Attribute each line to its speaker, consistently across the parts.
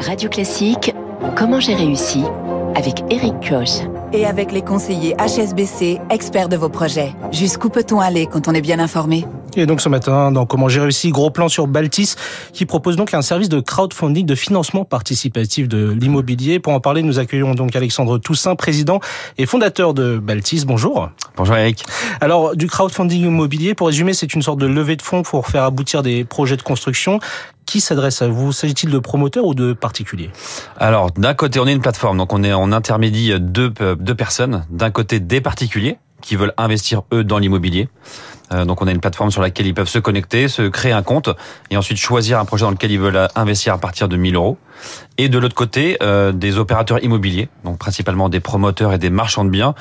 Speaker 1: Radio Classique, comment j'ai réussi avec Eric Koch.
Speaker 2: Et avec les conseillers HSBC, experts de vos projets. Jusqu'où peut-on aller quand on est bien informé?
Speaker 3: Et donc ce matin, dans Comment j'ai réussi, gros plan sur Baltis, qui propose donc un service de crowdfunding, de financement participatif de l'immobilier. Pour en parler, nous accueillons donc Alexandre Toussaint, président et fondateur de Baltis. Bonjour.
Speaker 4: Bonjour Eric.
Speaker 3: Alors, du crowdfunding immobilier, pour résumer, c'est une sorte de levée de fonds pour faire aboutir des projets de construction qui s'adresse à vous? S'agit-il de promoteurs ou de particuliers?
Speaker 4: Alors, d'un côté, on est une plateforme, donc on est en intermédie deux, deux personnes. D'un côté, des particuliers qui veulent investir eux dans l'immobilier. Euh, donc on a une plateforme sur laquelle ils peuvent se connecter, se créer un compte et ensuite choisir un projet dans lequel ils veulent investir à partir de 1000 euros. Et de l'autre côté, euh, des opérateurs immobiliers, donc principalement des promoteurs et des marchands de biens,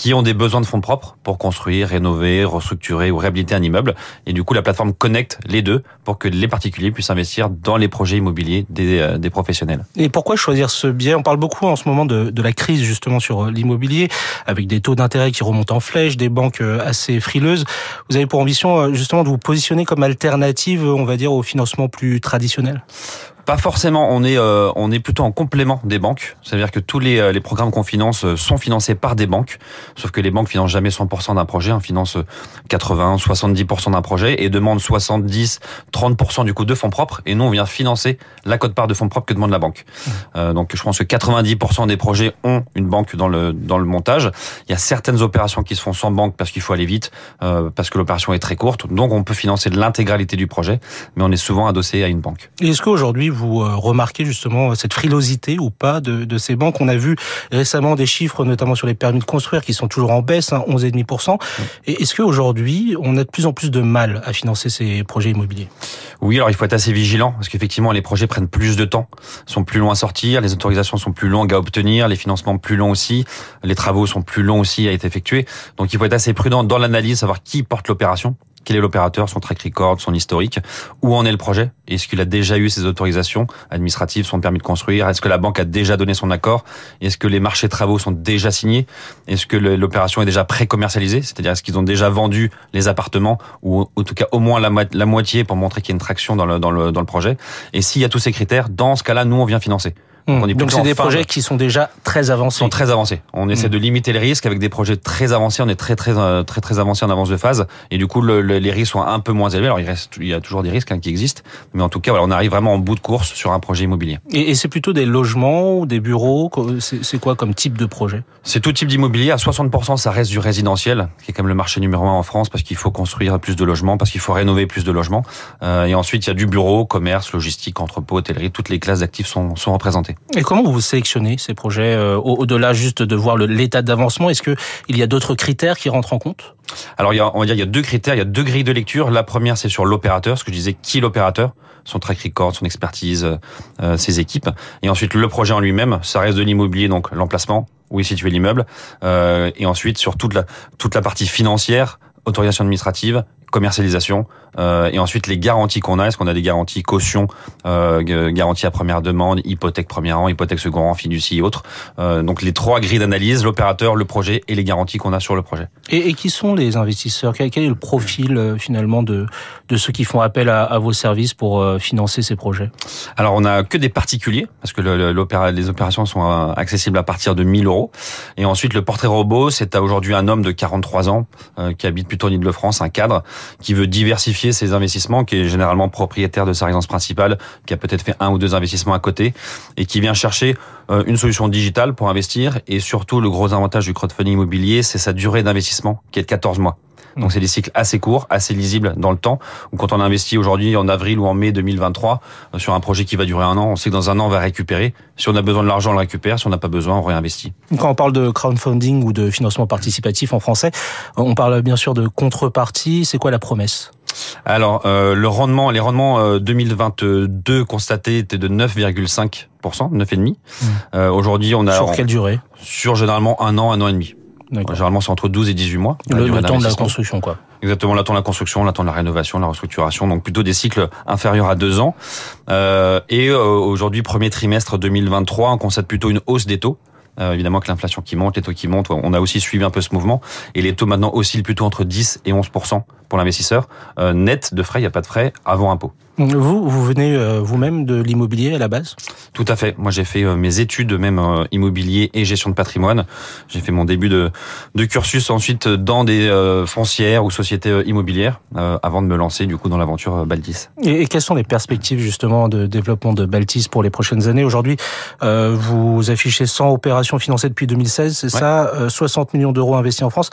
Speaker 4: qui ont des besoins de fonds propres pour construire, rénover, restructurer ou réhabiliter un immeuble. Et du coup, la plateforme connecte les deux pour que les particuliers puissent investir dans les projets immobiliers des, euh, des professionnels.
Speaker 3: Et pourquoi choisir ce biais? On parle beaucoup en ce moment de, de la crise justement sur euh, l'immobilier, avec des taux d'intérêt qui remontent en flèche, des banques euh, assez frileuses. Vous avez pour ambition justement de vous positionner comme alternative, on va dire, au financement plus traditionnel?
Speaker 4: Pas forcément. On est euh, on est plutôt en complément des banques. C'est-à-dire que tous les, euh, les programmes qu'on finance euh, sont financés par des banques. Sauf que les banques financent jamais 100% d'un projet. On finance 80, 70% d'un projet et demandent 70, 30% du coup de fonds propres. Et nous, on vient financer la cote-part de fonds propres que demande la banque. Donc, je pense que 90% des projets ont une banque dans le dans le montage. Il y a certaines opérations qui se font sans banque parce qu'il faut aller vite, parce que l'opération est très courte. Donc, on peut financer l'intégralité du projet, mais on est souvent adossé à une banque.
Speaker 3: Est-ce qu'aujourd'hui vous euh, remarquez justement cette frilosité ou pas de, ces banques? On a vu récemment des chiffres, notamment sur les permis de construire, qui sont toujours en baisse, hein, 11,5%. Et est-ce qu'aujourd'hui, on a de plus en plus de mal à financer ces projets immobiliers?
Speaker 4: Oui, alors il faut être assez vigilant, parce qu'effectivement, les projets prennent plus de temps, sont plus longs à sortir, les autorisations sont plus longues à obtenir, les financements plus longs aussi, les travaux sont plus longs aussi à être effectués. Donc il faut être assez prudent dans l'analyse, savoir qui porte l'opération quel est l'opérateur, son track record, son historique, où en est le projet, est-ce qu'il a déjà eu ses autorisations administratives, son permis de construire, est-ce que la banque a déjà donné son accord, est-ce que les marchés travaux sont déjà signés, est-ce que l'opération est déjà pré-commercialisée, c'est-à-dire est-ce qu'ils ont déjà vendu les appartements, ou en tout cas au moins la, la moitié pour montrer qu'il y a une traction dans le, dans le, dans le projet, et s'il y a tous ces critères, dans ce cas-là, nous on vient financer.
Speaker 3: Hmm. Donc c'est des projets qui sont déjà très avancés.
Speaker 4: Sont très avancés. On essaie hmm. de limiter les risques avec des projets très avancés. On est très très très très, très avancé en avance de phase et du coup le, les risques sont un peu moins élevés. Alors il reste, il y a toujours des risques hein, qui existent, mais en tout cas voilà, on arrive vraiment en bout de course sur un projet immobilier.
Speaker 3: Et, et c'est plutôt des logements ou des bureaux? C'est quoi comme type de projet?
Speaker 4: C'est tout type d'immobilier. À 60%, ça reste du résidentiel, qui est quand même le marché numéro un en France parce qu'il faut construire plus de logements, parce qu'il faut rénover plus de logements. Euh, et ensuite il y a du bureau, commerce, logistique, entrepôt, hôtellerie. Toutes les classes d'actifs sont, sont représentées.
Speaker 3: Et comment vous sélectionner ces projets euh, au-delà juste de voir l'état d'avancement Est-ce que il y a d'autres critères qui rentrent en compte?
Speaker 4: Alors, il y a, on va dire, il y a deux critères, il y a deux grilles de lecture. La première, c'est sur l'opérateur, ce que je disais, qui l'opérateur son track record, son expertise, euh, ses équipes. Et ensuite, le projet en lui-même, ça reste de l'immobilier, donc l'emplacement, où est situé l'immeuble. Euh, et ensuite, sur toute la, toute la partie financière, autorisation administrative, commercialisation euh, et ensuite les garanties qu'on a. Est-ce qu'on a des garanties caution, euh, garantie à première demande, hypothèque premier rang, hypothèque second rang, fiducie et autres. Euh, donc les trois grilles d'analyse l'opérateur, le projet et les garanties qu'on a sur le projet.
Speaker 3: Et, et, qui sont les investisseurs? Quel, est le profil euh, finalement de de ceux qui font appel à, à vos services pour euh, financer ces projets?
Speaker 4: Alors on a que des particuliers parce que le, les opérations sont euh, accessibles à partir de 1000 euros. Et ensuite le portrait robot, c'est aujourd'hui un homme de 43 ans qui habite plutôt en Ile-de-France, un cadre qui veut diversifier ses investissements, qui est généralement propriétaire de sa résidence principale, qui a peut-être fait un ou deux investissements à côté, et qui vient chercher euh, une solution digitale pour investir. Et surtout, le gros avantage du crowdfunding immobilier, c'est sa durée d'investissement, qui est de 14 mois. Donc c'est des cycles assez courts, assez lisibles dans le temps. Ou quand on investit aujourd'hui en avril ou en mai 2023 euh, sur un projet qui va durer un an, on sait que dans un an on va récupérer. Si on a besoin de l'argent, on le récupère. Si on n'a pas besoin, on réinvestit.
Speaker 3: Quand on parle de crowdfunding ou de financement participatif en français, on parle bien sûr de contrepartie. C'est quoi la promesse?
Speaker 4: Alors, euh, le rendement, les rendements euh, 2022 constatés étaient de 9,5%, 9,5%. Mmh. Euh, Aujourd'hui, on a...
Speaker 3: Sur quelle durée?
Speaker 4: Sur généralement un an, un an et demi. Généralement, c'est entre 12 et 18 mois.
Speaker 3: Le, le temps de la construction, quoi.
Speaker 4: Exactement, le temps de la construction, le temps de la rénovation, la restructuration, donc plutôt des cycles inférieurs à deux ans. Euh, et euh, aujourd'hui, premier trimestre 2023, on constate plutôt une hausse des taux. Euh, évidemment que l'inflation qui monte, les taux qui montent, on a aussi suivi un peu ce mouvement. Et les taux maintenant oscillent plutôt entre 10 et 11% pour l'investisseur. Euh, net de frais, il n'y a pas de frais, avant impôt.
Speaker 3: Vous, vous venez euh, vous-même de l'immobilier à la base?
Speaker 4: Tout à fait. Moi, j'ai fait euh, mes études même euh, immobilier et gestion de patrimoine. J'ai fait mon début de, de cursus ensuite dans des foncières ou sociétés immobilières avant de me lancer du coup dans l'aventure Baltis.
Speaker 3: Et, quelles sont les perspectives justement de développement de Baltis pour les prochaines années? Aujourd'hui, vous affichez 100 opérations financées depuis 2016, c'est ça? 60 millions d'euros investis en France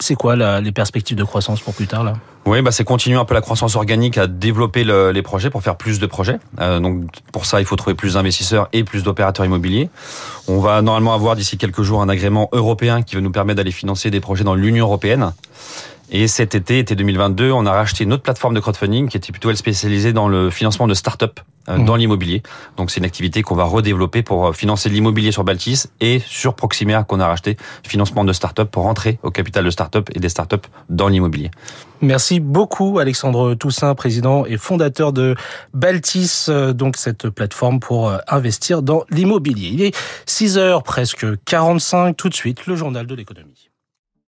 Speaker 3: c'est quoi les perspectives de croissance pour plus tard là?
Speaker 4: Oui, bah c'est continuer un peu la croissance organique, à développer les projets pour faire plus de projets. Euh, donc pour ça, il faut trouver plus d'investisseurs et plus d'opérateurs immobiliers. On va normalement avoir d'ici quelques jours un agrément européen qui va nous permettre d'aller financer des projets dans l'Union européenne. Et cet été, été 2022, on a racheté une autre plateforme de crowdfunding qui était plutôt spécialisée dans le financement de start-up. Dans l'immobilier. Donc c'est une activité qu'on va redévelopper pour euh, financer l'immobilier sur Baltis et sur Proximia qu'on a racheté, financement de start-up pour rentrer au capital de start-up et des start-up dans l'immobilier.
Speaker 3: Merci beaucoup Alexandre Toussaint, président et fondateur de Baltis, euh, donc cette plateforme pour investir dans l'immobilier. Il est 6 heures presque 45 tout de suite, le journal de l'économie.